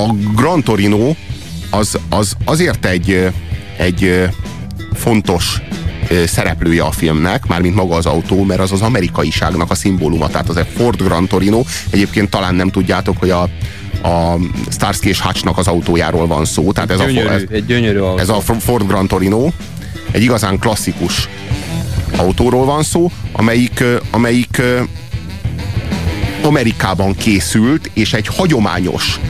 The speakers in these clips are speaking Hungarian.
a Gran Torino az, az azért egy, egy fontos szereplője a filmnek, mármint maga az autó, mert az az amerikaiságnak a szimbóluma, tehát az egy Ford Gran Torino. Egyébként talán nem tudjátok, hogy a, a Starsky és Hutchnak az autójáról van szó. Tehát ez, gyönyörű, a, ez, egy gyönyörű autó. ez a Ford Gran Torino, egy igazán klasszikus autóról van szó, amelyik, amelyik Amerikában készült, és egy hagyományos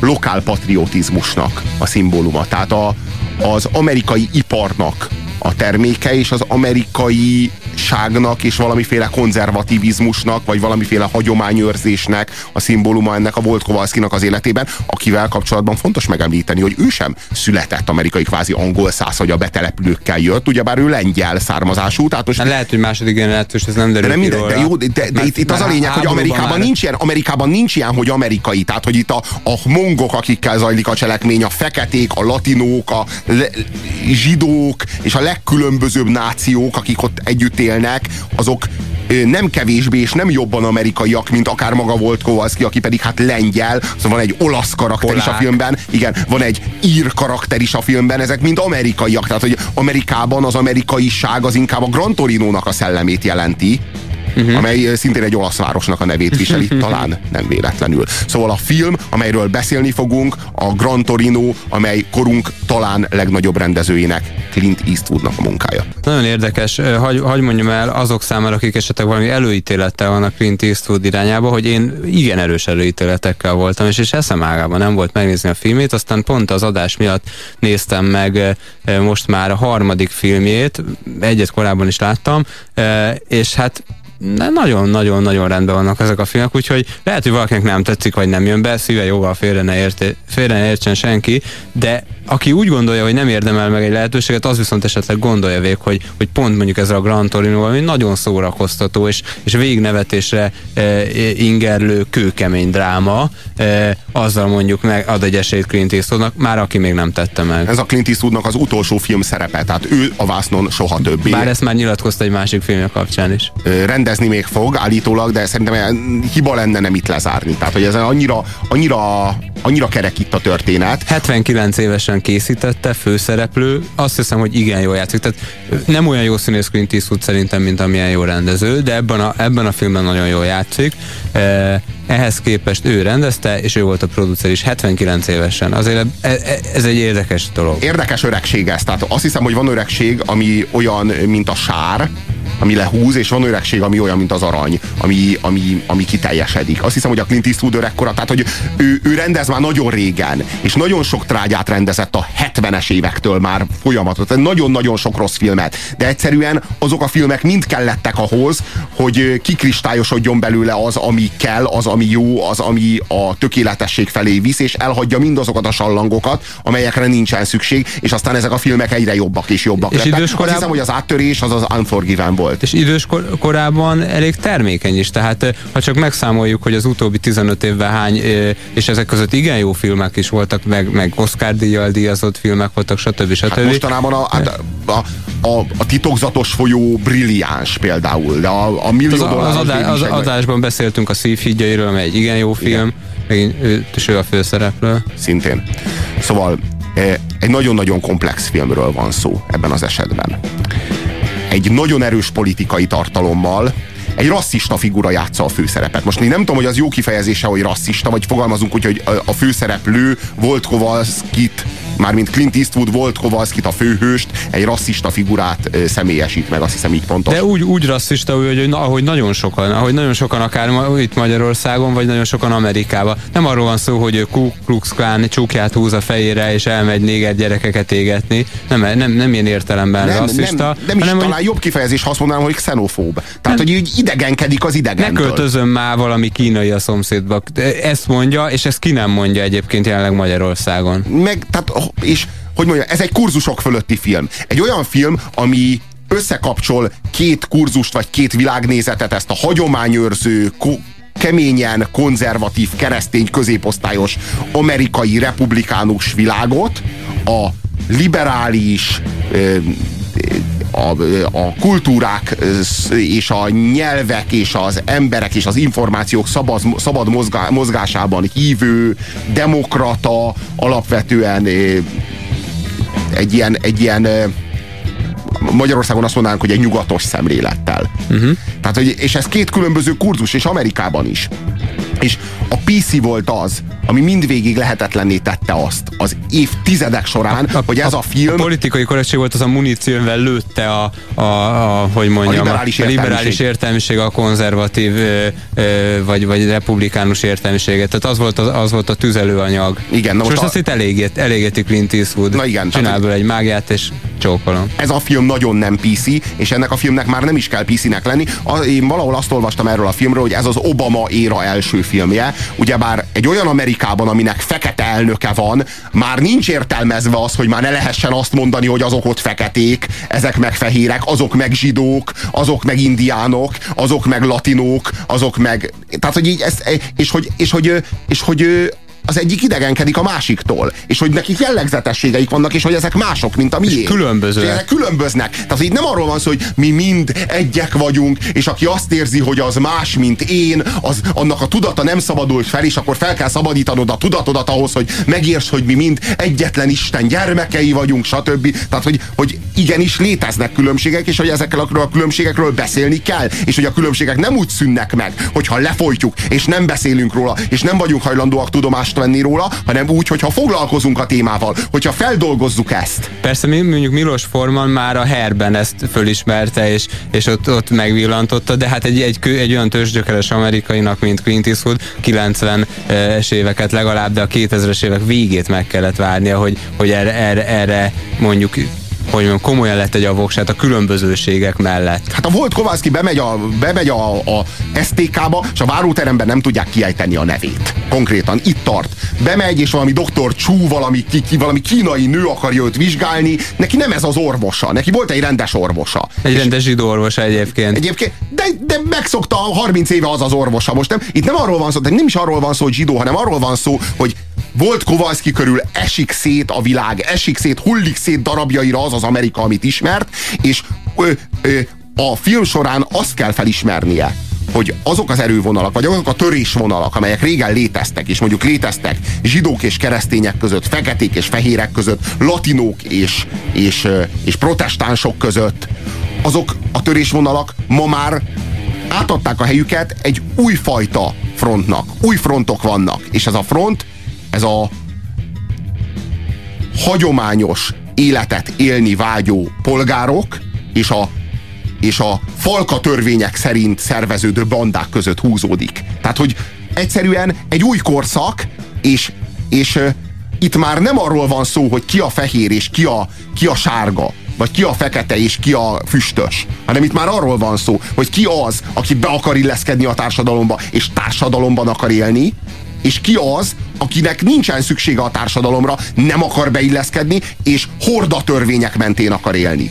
lokálpatriotizmusnak a szimbóluma. Tehát a, az amerikai iparnak a terméke, és az amerikai ságnak és valamiféle konzervativizmusnak, vagy valamiféle hagyományőrzésnek a szimbóluma ennek a Volt Kowalskinak az életében, akivel kapcsolatban fontos megemlíteni, hogy ő sem született amerikai kvázi angol száz, hogy a betelepülőkkel jött, ugyebár ő lengyel származású. Tehát most hát lehet, hogy második generációs, ez nem derül de, minden, de jó, de, de, de itt, itt az a lényeg, hogy Amerikában már... nincs, ilyen, Amerikában nincs ilyen, hogy amerikai, tehát hogy itt a, a mongok, akikkel zajlik a cselekmény, a feketék, a latinók, a le, zsidók és a legkülönbözőbb nációk, akik ott együtt élnek, azok nem kevésbé és nem jobban amerikaiak, mint akár maga volt Kowalski, aki pedig hát lengyel, szóval van egy olasz karakter Polák. is a filmben, igen, van egy ír karakter is a filmben, ezek mind amerikaiak, tehát hogy Amerikában az amerikaiság az inkább a Gran Torino-nak a szellemét jelenti, uh-huh. amely szintén egy olasz városnak a nevét viseli, talán nem véletlenül. Szóval a film, amelyről beszélni fogunk, a Gran Torino, amely korunk talán legnagyobb rendezőjének, Clint Eastwoodnak a munkája. Nagyon érdekes, hagy, hagy mondjam el azok számára, akik esetleg valami előítélettel vannak Clint Eastwood irányába, hogy én igen erős előítéletekkel voltam, és, és eszem ágában nem volt megnézni a filmét, aztán pont az adás miatt néztem meg most már a harmadik filmjét, egyet korábban is láttam, és hát nagyon-nagyon-nagyon rendben vannak ezek a filmek, úgyhogy lehet, hogy valakinek nem tetszik, vagy nem jön be, szíve jóval félre ne, érte, félre ne értsen senki, de aki úgy gondolja, hogy nem érdemel meg egy lehetőséget, az viszont esetleg gondolja végig, hogy, hogy pont mondjuk ez a Gran Torino ami nagyon szórakoztató, és, és végnevetésre e, ingerlő, kőkemény dráma, e, azzal mondjuk meg ad egy esélyt Clint Eastwoodnak, már aki még nem tette meg. Ez a Clint Eastwoodnak az utolsó film szerepe, tehát ő a vásznon soha többé. Bár ezt már nyilatkozta egy másik filmje kapcsán is. Rendezni még fog állítólag, de szerintem hiba lenne nem itt lezárni. Tehát, hogy ez annyira, annyira, annyira kerek itt a történet. 79 évesen készítette, főszereplő, azt hiszem, hogy igen jól játszik. Tehát nem olyan jó színész Clint Eastwood szerintem, mint amilyen jó rendező, de ebben a, ebben a filmben nagyon jól játszik. Ehhez képest ő rendezte, és ő volt a producer is 79 évesen. Azért e, e, ez egy érdekes dolog. Érdekes öregség ez. Tehát azt hiszem, hogy van öregség, ami olyan, mint a sár, ami lehúz, és van öregség, ami olyan, mint az arany, ami, ami, ami kiteljesedik. Azt hiszem, hogy a Clint Eastwood öregkora, tehát hogy ő, ő rendez már nagyon régen, és nagyon sok trágyát rendezett a 70-es évektől már folyamatot, nagyon-nagyon sok rossz filmet, de egyszerűen azok a filmek mind kellettek ahhoz, hogy kikristályosodjon belőle az, ami kell, az, ami jó, az, ami a tökéletesség felé visz, és elhagyja mindazokat a sallangokat, amelyekre nincsen szükség, és aztán ezek a filmek egyre jobbak és jobbak és lettek. Azt hiszem, hogy az áttörés az az Unforgiven volt volt. És idős kor- korában elég termékeny is, tehát ha csak megszámoljuk, hogy az utóbbi 15 évben hány, és ezek között igen jó filmek is voltak, meg, meg Oscar díjjal díjazott filmek voltak, stb. stb. Hát mostanában a, hát a, a, a titokzatos folyó brilliáns például, de a, a millió az, az, adá, az adásban beszéltünk a szívhídjairól, amely egy igen jó film, igen. ő, és ő a főszereplő. Szintén. Szóval egy nagyon-nagyon komplex filmről van szó ebben az esetben egy nagyon erős politikai tartalommal, egy rasszista figura játsza a főszerepet. Most én nem tudom, hogy az jó kifejezése, hogy rasszista, vagy fogalmazunk úgy, hogy a főszereplő volt Kovalskit mármint Clint Eastwood volt Kovalskit a főhőst, egy rasszista figurát személyesít meg, azt hiszem így pontos. De úgy, úgy rasszista, hogy, hogy ahogy nagyon sokan, ahogy nagyon sokan akár itt Magyarországon, vagy nagyon sokan Amerikában. Nem arról van szó, hogy Ku Klux Klan csukját húz a fejére, és elmegy néger gyerekeket égetni. Nem, nem, nem ilyen értelemben nem, rasszista. Nem, nem is hanem, talán hogy... jobb kifejezés, ha azt mondanám, hogy xenofób. Tehát, nem, hogy így idegenkedik az idegentől. Ne költözöm már valami kínai a szomszédba. Ezt mondja, és ezt ki nem mondja egyébként jelenleg Magyarországon. Meg, tehát és hogy mondja, ez egy kurzusok fölötti film. Egy olyan film, ami összekapcsol két kurzust, vagy két világnézetet, ezt a hagyományőrző, keményen konzervatív, keresztény, középosztályos amerikai republikánus világot, a liberális, a, a kultúrák és a nyelvek és az emberek és az információk szabad, szabad mozgá, mozgásában hívő, demokrata, alapvetően egy ilyen, egy ilyen Magyarországon azt mondanánk, hogy egy nyugatos szemlélettel. Uh-huh. Tehát, hogy, és ez két különböző kurzus, és Amerikában is. És a PC volt az, ami mindvégig lehetetlenné tette azt az évtizedek során, a, a, hogy ez a, a film... A politikai korrektség volt az a munícióval lőtte a, a, a hogy mondjam, a liberális, a liberális értelmiség, a konzervatív ö, ö, vagy, vagy republikánus értelmiséget. Tehát az volt, az, az volt a tüzelőanyag. Igen, na most, most a... azt itt elégeti, elégeti Clint Eastwood. Na igen. Csinál belőle egy mágiát, és csókolom. Ez a film nagyon nem PC, és ennek a filmnek már nem is kell PC-nek lenni. A, én valahol azt olvastam erről a filmről, hogy ez az Obama éra első filmje. Ugyebár egy olyan Amerikában, aminek fekete elnöke van, már nincs értelmezve az, hogy már ne lehessen azt mondani, hogy azok ott feketék, ezek meg fehérek, azok meg zsidók, azok meg indiánok, azok meg latinók, azok meg... Tehát, hogy így ezt, és hogy, és hogy, és hogy, és hogy az egyik idegenkedik a másiktól, és hogy nekik jellegzetességeik vannak, és hogy ezek mások, mint a miénk. Különbözőek. Ezek különböznek. Tehát így nem arról van szó, hogy mi mind egyek vagyunk, és aki azt érzi, hogy az más, mint én, az annak a tudata nem szabadult fel, és akkor fel kell szabadítanod a tudatodat ahhoz, hogy megérts, hogy mi mind egyetlen Isten gyermekei vagyunk, stb. Tehát, hogy, hogy igenis léteznek különbségek, és hogy ezekkel a különbségekről beszélni kell, és hogy a különbségek nem úgy szűnnek meg, hogyha lefolytjuk, és nem beszélünk róla, és nem vagyunk hajlandóak tudomást venni róla, hanem úgy, hogyha foglalkozunk a témával, hogyha feldolgozzuk ezt. Persze mi, mondjuk Milos Forman már a herben ezt fölismerte, és, és ott, ott megvillantotta, de hát egy, egy, egy olyan tőzsgyökeres amerikainak, mint Clint Eastwood, 90-es éveket legalább, de a 2000-es évek végét meg kellett várnia, hogy, hogy erre, erre, erre mondjuk hogy mondjam, komolyan egy a voksát a különbözőségek mellett. Hát a volt Kovászki bemegy a, bemegy a, a STK-ba, és a váróteremben nem tudják kiejteni a nevét. Konkrétan itt tart. Bemegy, és valami doktor Csú, valami, ki, ki, valami kínai nő akarja őt vizsgálni. Neki nem ez az orvosa. Neki volt egy rendes orvosa. Egy és rendes zsidó orvosa egyébként. Egyébként, de, de megszokta 30 éve az az orvosa. Most nem, itt nem arról van szó, de nem is arról van szó, hogy zsidó, hanem arról van szó, hogy volt Kowalski körül esik szét a világ, esik szét, hullik szét darabjaira az az Amerika, amit ismert, és ö, ö, a film során azt kell felismernie, hogy azok az erővonalak, vagy azok a törésvonalak, amelyek régen léteztek, és mondjuk léteztek zsidók és keresztények között, feketék és fehérek között, latinók és, és, és protestánsok között, azok a törésvonalak ma már átadták a helyüket egy újfajta frontnak. Új frontok vannak, és ez a front ez a hagyományos életet élni vágyó polgárok és a, és a falka törvények szerint szerveződő bandák között húzódik. Tehát, hogy egyszerűen egy új korszak, és, és itt már nem arról van szó, hogy ki a fehér és ki a, ki a sárga, vagy ki a fekete és ki a füstös, hanem itt már arról van szó, hogy ki az, aki be akar illeszkedni a társadalomba, és társadalomban akar élni, és ki az, akinek nincsen szüksége a társadalomra, nem akar beilleszkedni, és horda törvények mentén akar élni.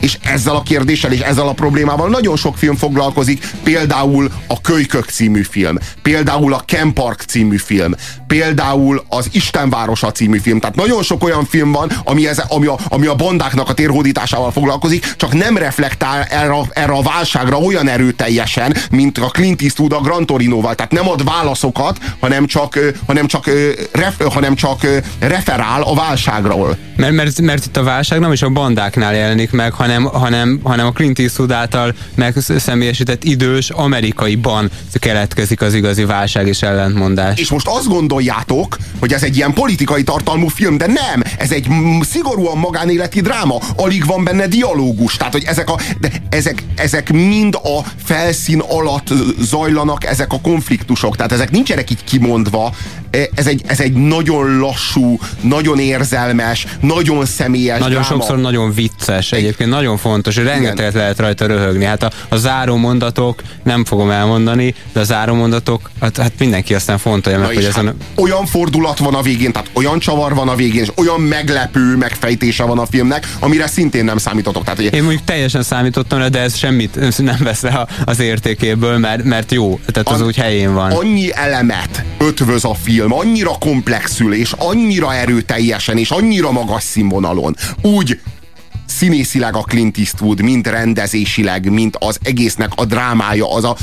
És ezzel a kérdéssel és ezzel a problémával nagyon sok film foglalkozik, például a Kölykök című film, például a Ken Park című film, például az Istenvárosa című film. Tehát nagyon sok olyan film van, ami, ez, ami, a, ami a bandáknak a térhódításával foglalkozik, csak nem reflektál erre, erre a válságra olyan erőteljesen, mint a Clint Eastwood a Gran Torinoval. Tehát nem ad válaszokat, hanem csak, hanem csak, ref, hanem csak referál a válságról. Mert, mert, mert itt a válság nem is a bandáknál jelenik meg, hanem, hanem, hanem a Clint Eastwood által megszemélyesített idős amerikaiban keletkezik az igazi válság és ellentmondás. És most azt gondoljátok, hogy ez egy ilyen politikai tartalmú film, de nem, ez egy szigorúan magánéleti dráma. Alig van benne dialógus. Tehát, hogy ezek, a, de ezek, ezek mind a felszín alatt zajlanak ezek a konfliktusok. Tehát ezek nincsenek így kimondva. E, ez egy, ez egy nagyon lassú, nagyon érzelmes, nagyon személyes Nagyon dráma. sokszor nagyon vicces egyébként nagyon fontos, hogy rengeteget lehet rajta röhögni. Hát a, a záró mondatok, nem fogom elmondani, de a záró mondatok, hát, hát mindenki aztán fontolja meg, hogy ez hát. Olyan fordulat van a végén, tehát olyan csavar van a végén, és olyan meglepő megfejtése van a filmnek, amire szintén nem számítotok. Tehát, hogy... Én mondjuk teljesen számítottam de ez semmit nem vesz le az értékéből, mert, mert jó, tehát az An- úgy helyén van. Annyi elemet ötvöz a film, annyira komplexül, és annyira erőteljesen, és annyira magas színvonalon. Úgy színészileg a Clint Eastwood, mind rendezésileg, mint az egésznek a drámája, az a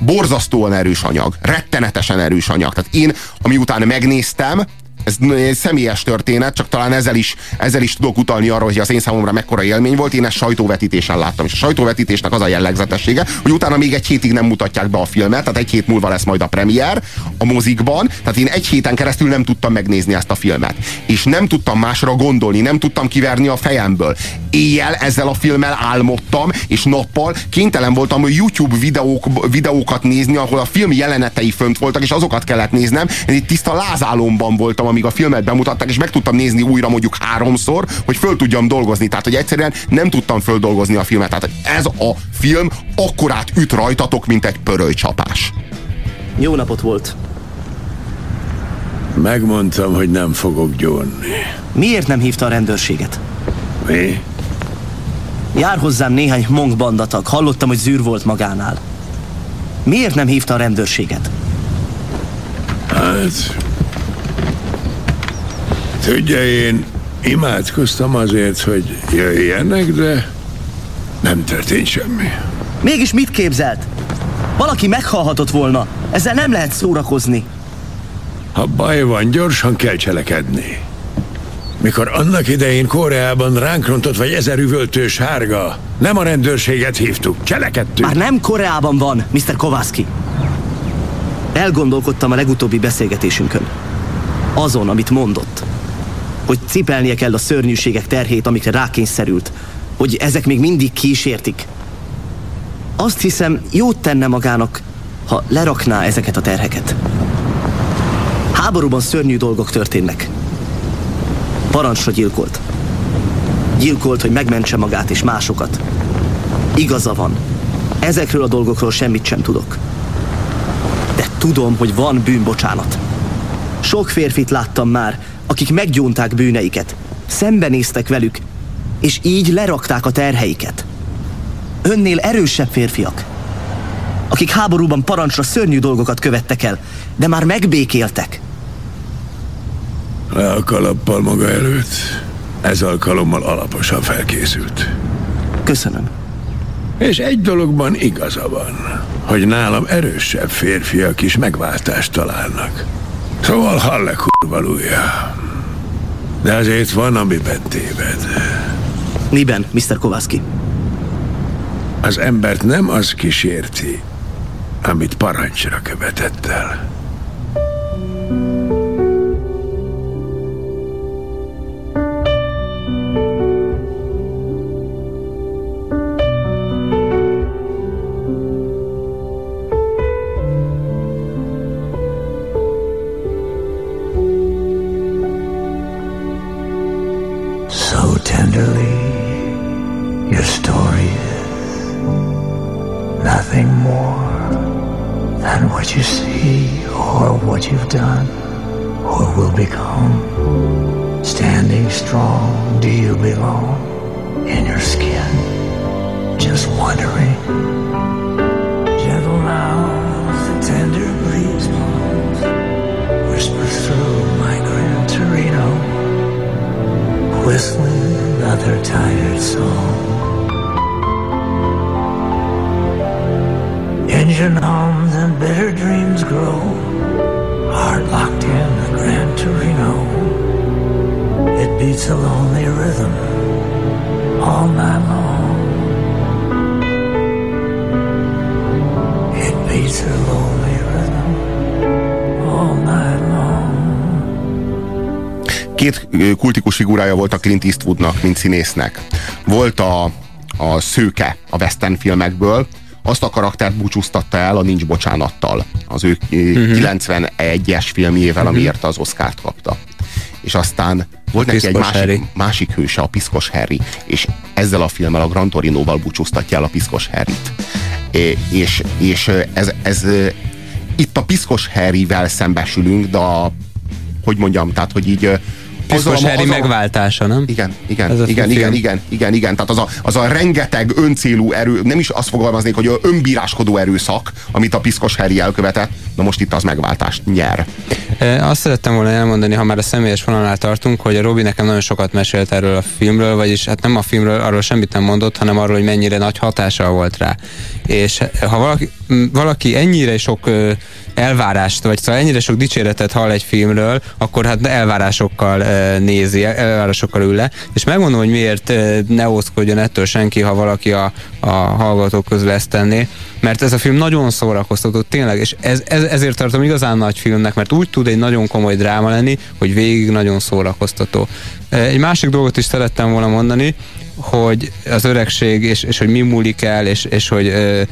borzasztóan erős anyag, rettenetesen erős anyag. Tehát én, ami után megnéztem, ez egy személyes történet, csak talán ezzel is, ezzel is tudok utalni arra, hogy az én számomra mekkora élmény volt. Én ezt sajtóvetítésen láttam, és a sajtóvetítésnek az a jellegzetessége, hogy utána még egy hétig nem mutatják be a filmet, tehát egy hét múlva lesz majd a premier a mozikban, tehát én egy héten keresztül nem tudtam megnézni ezt a filmet. És nem tudtam másra gondolni, nem tudtam kiverni a fejemből. Éjjel ezzel a filmmel álmodtam, és nappal kénytelen voltam hogy YouTube videók, videókat nézni, ahol a film jelenetei fönt voltak, és azokat kellett néznem. Én itt tiszta lázálomban voltam, amíg a filmet bemutatták, és meg tudtam nézni újra mondjuk háromszor, hogy föl tudjam dolgozni. Tehát, hogy egyszerűen nem tudtam földolgozni a filmet. Tehát ez a film akkorát üt rajtatok, mint egy pörölycsapás. Jó napot volt. Megmondtam, hogy nem fogok gyónni. Miért nem hívta a rendőrséget? Mi? Jár hozzám néhány mong bandatag. Hallottam, hogy zűr volt magánál. Miért nem hívta a rendőrséget? Hát... Tudja, én imádkoztam azért, hogy jöjjenek, de nem történt semmi. Mégis mit képzelt? Valaki meghalhatott volna. Ezzel nem lehet szórakozni. Ha baj van, gyorsan kell cselekedni. Mikor annak idején Koreában ránk rontott vagy ezer üvöltő sárga, nem a rendőrséget hívtuk, cselekedtünk. Már nem Koreában van, Mr. Kovászki. Elgondolkodtam a legutóbbi beszélgetésünkön. Azon, amit mondott. Hogy cipelnie kell a szörnyűségek terhét, amikre rákényszerült. Hogy ezek még mindig kísértik. Azt hiszem, jót tenne magának, ha lerakná ezeket a terheket. Háborúban szörnyű dolgok történnek. Parancsra gyilkolt. Gyilkolt, hogy megmentse magát és másokat. Igaza van. Ezekről a dolgokról semmit sem tudok. De tudom, hogy van bűnbocsánat. Sok férfit láttam már, akik meggyónták bűneiket, szembenéztek velük, és így lerakták a terheiket. Önnél erősebb férfiak, akik háborúban parancsra szörnyű dolgokat követtek el, de már megbékéltek. Le a kalappal maga előtt. Ez alkalommal alaposan felkészült. Köszönöm. És egy dologban igaza van, hogy nálam erősebb férfiak is megváltást találnak. Szóval hall-e kurvalúja. De azért van, amiben téved. Miben, Mr. Kovászki? Az embert nem az kísérti, amit parancsra követett el. See or what you've done or will become. Standing strong, do you belong in your skin? Just wondering. Gentle now, the tender breeze blows, whispers through my Gran Torino whistling another tired song. Engine hums and bitter dreams grow. Heart locked in the Gran Torino. It beats a lonely rhythm all night long. It beats a lonely rhythm all night long. Két kultikus figurája volt a Clint Eastwoodnak, mint színésznek. Volt a, a szőke a western filmekből, azt a karaktert búcsúztatta el a Nincs Bocsánattal, az ő uh-huh. 91-es filmjével, amiért az Oscárt kapta. És aztán volt A neki egy másik, Harry. másik hőse, a Piszkos Harry, és ezzel a filmmel a Gran Torinoval búcsúztatja el a Piszkos Harryt. É, és, és ez, ez itt a Piszkos Harryvel szembesülünk, de a, hogy mondjam, tehát, hogy így ö, Piszkos Harry megváltása, nem? Igen, igen, igen, igen, igen, igen, igen, igen. Tehát az a, az a rengeteg öncélú erő, nem is azt fogalmaznék, hogy önbíráskodó erőszak, amit a Piszkos Harry elkövetett, na most itt az megváltást nyer. E, azt szerettem volna elmondani, ha már a személyes vonalnál tartunk, hogy a Robi nekem nagyon sokat mesélt erről a filmről, vagyis hát nem a filmről, arról semmit nem mondott, hanem arról, hogy mennyire nagy hatása volt rá. És ha valaki, valaki ennyire sok elvárást, vagy szóval ennyire sok dicséretet hall egy filmről, akkor hát elvárásokkal nézi, elvárásokkal ül le, és megmondom, hogy miért ne ózkodjon ettől senki, ha valaki a, a hallgatók közül ezt tenné, mert ez a film nagyon szórakoztató, tényleg, és ez, ez, ezért tartom igazán nagy filmnek, mert úgy tud egy nagyon komoly dráma lenni, hogy végig nagyon szórakoztató. Egy másik dolgot is szerettem volna mondani, hogy az öregség, és, és hogy mi múlik el, és, és hogy ö,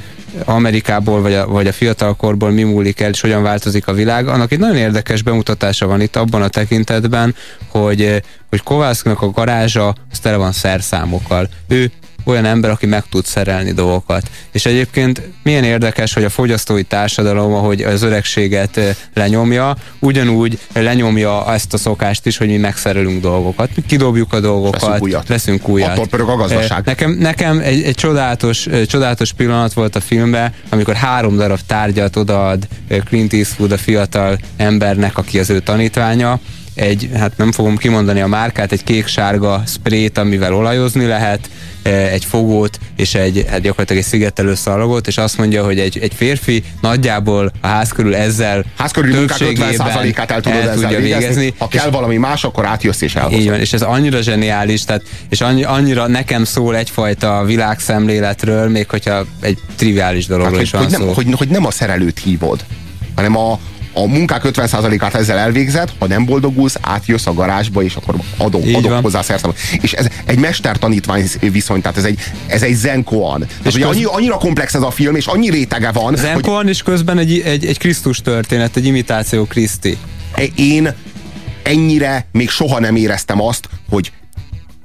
Amerikából, vagy a, vagy a fiatalkorból mi múlik el, és hogyan változik a világ. Annak egy nagyon érdekes bemutatása van itt abban a tekintetben, hogy, hogy Kovászkinak a garázsa az tele van szerszámokkal. Ő olyan ember, aki meg tud szerelni dolgokat. És egyébként milyen érdekes, hogy a fogyasztói társadalom, ahogy az öregséget lenyomja, ugyanúgy lenyomja ezt a szokást is, hogy mi megszerelünk dolgokat. Mi kidobjuk a dolgokat, veszünk újat. Veszünk újat. Attól pörög a gazdaság. Nekem, nekem egy, egy csodálatos, csodálatos pillanat volt a filmben, amikor három darab tárgyat odaad Clint Eastwood a fiatal embernek, aki az ő tanítványa, egy, hát nem fogom kimondani a márkát, egy kék-sárga sprayt, amivel olajozni lehet, e, egy fogót és egy, hát gyakorlatilag egy szigetelő szalagot, és azt mondja, hogy egy, egy férfi nagyjából a ház körül ezzel ház körül munkák 50%-át el tudod el ezzel tudja végezni. végezni. Ha kell valami más, akkor átjössz és elhozod. Így van, és ez annyira zseniális, tehát, és annyi, annyira nekem szól egyfajta világszemléletről, még hogyha egy triviális dologról hát, is van hogy szó. Nem, hogy, hogy nem a szerelőt hívod, hanem a, a munkák 50%-át ezzel elvégzed, ha nem boldogulsz, átjössz a garázsba, és akkor adom, adok hozzá szerszem. És ez egy mester-tanítvány viszony, tehát ez egy, ez egy zenkoan. És tehát, köz... annyi, annyira komplex ez a film, és annyi rétege van. Zenkoan, hogy... és közben egy, egy, egy Krisztus történet, egy imitáció Kriszti. Én ennyire még soha nem éreztem azt, hogy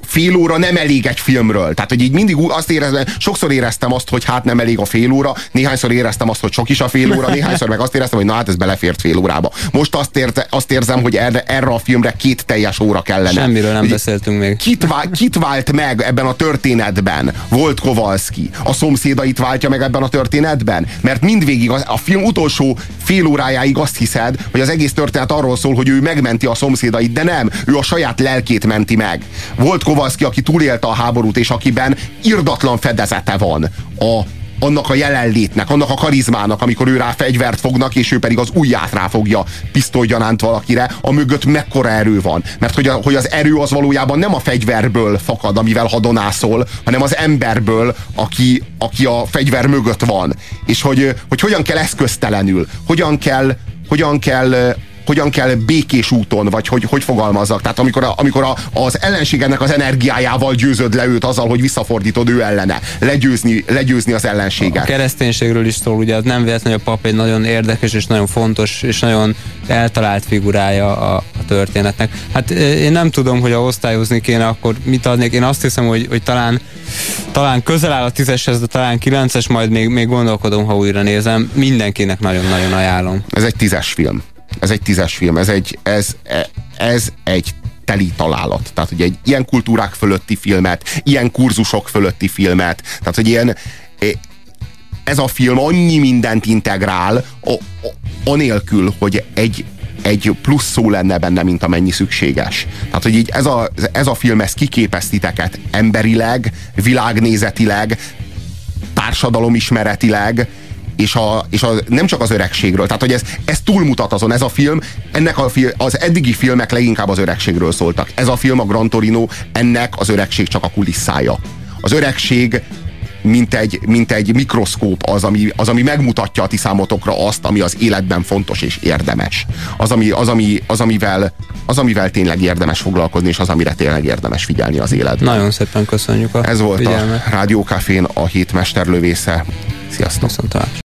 fél óra nem elég egy filmről. Tehát, hogy így mindig azt éreztem, sokszor éreztem azt, hogy hát nem elég a fél óra, néhányszor éreztem azt, hogy sok is a fél óra, néhányszor meg azt éreztem, hogy na hát ez belefért fél órába. Most azt, érte, azt érzem, hogy erre, erre a filmre két teljes óra kellene. Semmiről nem beszéltünk még. Kit, vál, kit vált meg ebben a történetben? Volt Kowalski. A szomszédait váltja meg ebben a történetben? Mert mindvégig a, a film utolsó fél órájáig azt hiszed, hogy az egész történet arról szól, hogy ő megmenti a szomszédait, de nem, ő a saját lelkét menti meg. Volt Kowalski Kovalszki, aki túlélte a háborút, és akiben irdatlan fedezete van a, annak a jelenlétnek, annak a karizmának, amikor ő rá fegyvert fognak, és ő pedig az ujját ráfogja pisztolygyanánt valakire, a mögött mekkora erő van. Mert hogy, a, hogy az erő az valójában nem a fegyverből fakad, amivel hadonászol, hanem az emberből, aki, aki a fegyver mögött van. És hogy, hogy hogyan kell eszköztelenül, hogyan kell, hogyan kell hogyan kell békés úton, vagy hogy, hogy fogalmazzak. Tehát amikor, a, amikor a, az ellenségednek az energiájával győzöd le őt azzal, hogy visszafordítod ő ellene. Legyőzni, legyőzni az ellenséget. A kereszténységről is szól, ugye nem véletlenül a pap egy nagyon érdekes és nagyon fontos és nagyon eltalált figurája a, a történetnek. Hát én nem tudom, hogy a osztályozni kéne, akkor mit adnék. Én azt hiszem, hogy, hogy talán talán közel áll a tízeshez, de talán kilences, majd még, még gondolkodom, ha újra nézem. Mindenkinek nagyon-nagyon ajánlom. Ez egy tízes film. Ez egy tízes film, ez egy, ez, ez egy teli találat. Tehát, hogy egy ilyen kultúrák fölötti filmet, ilyen kurzusok fölötti filmet, tehát, hogy ilyen ez a film annyi mindent integrál, anélkül, hogy egy, egy plusz szó lenne benne, mint amennyi szükséges. Tehát, hogy így ez a, ez a film, ez kiképez titeket emberileg, világnézetileg, társadalomismeretileg, és, a, és a, nem csak az öregségről. Tehát, hogy ez, ez túlmutat azon, ez a film, ennek a, az eddigi filmek leginkább az öregségről szóltak. Ez a film, a Gran Torino, ennek az öregség csak a kulisszája. Az öregség mint egy, mint egy mikroszkóp az ami, az, ami megmutatja a ti számotokra azt, ami az életben fontos és érdemes. Az, ami, az, ami, az, amivel, az, amivel tényleg érdemes foglalkozni, és az, amire tényleg érdemes figyelni az életben. Nagyon szépen köszönjük a Ez volt figyelmet. a Rádiókafén a hét mesterlövésze. Sziasztok! Viszontlátásra!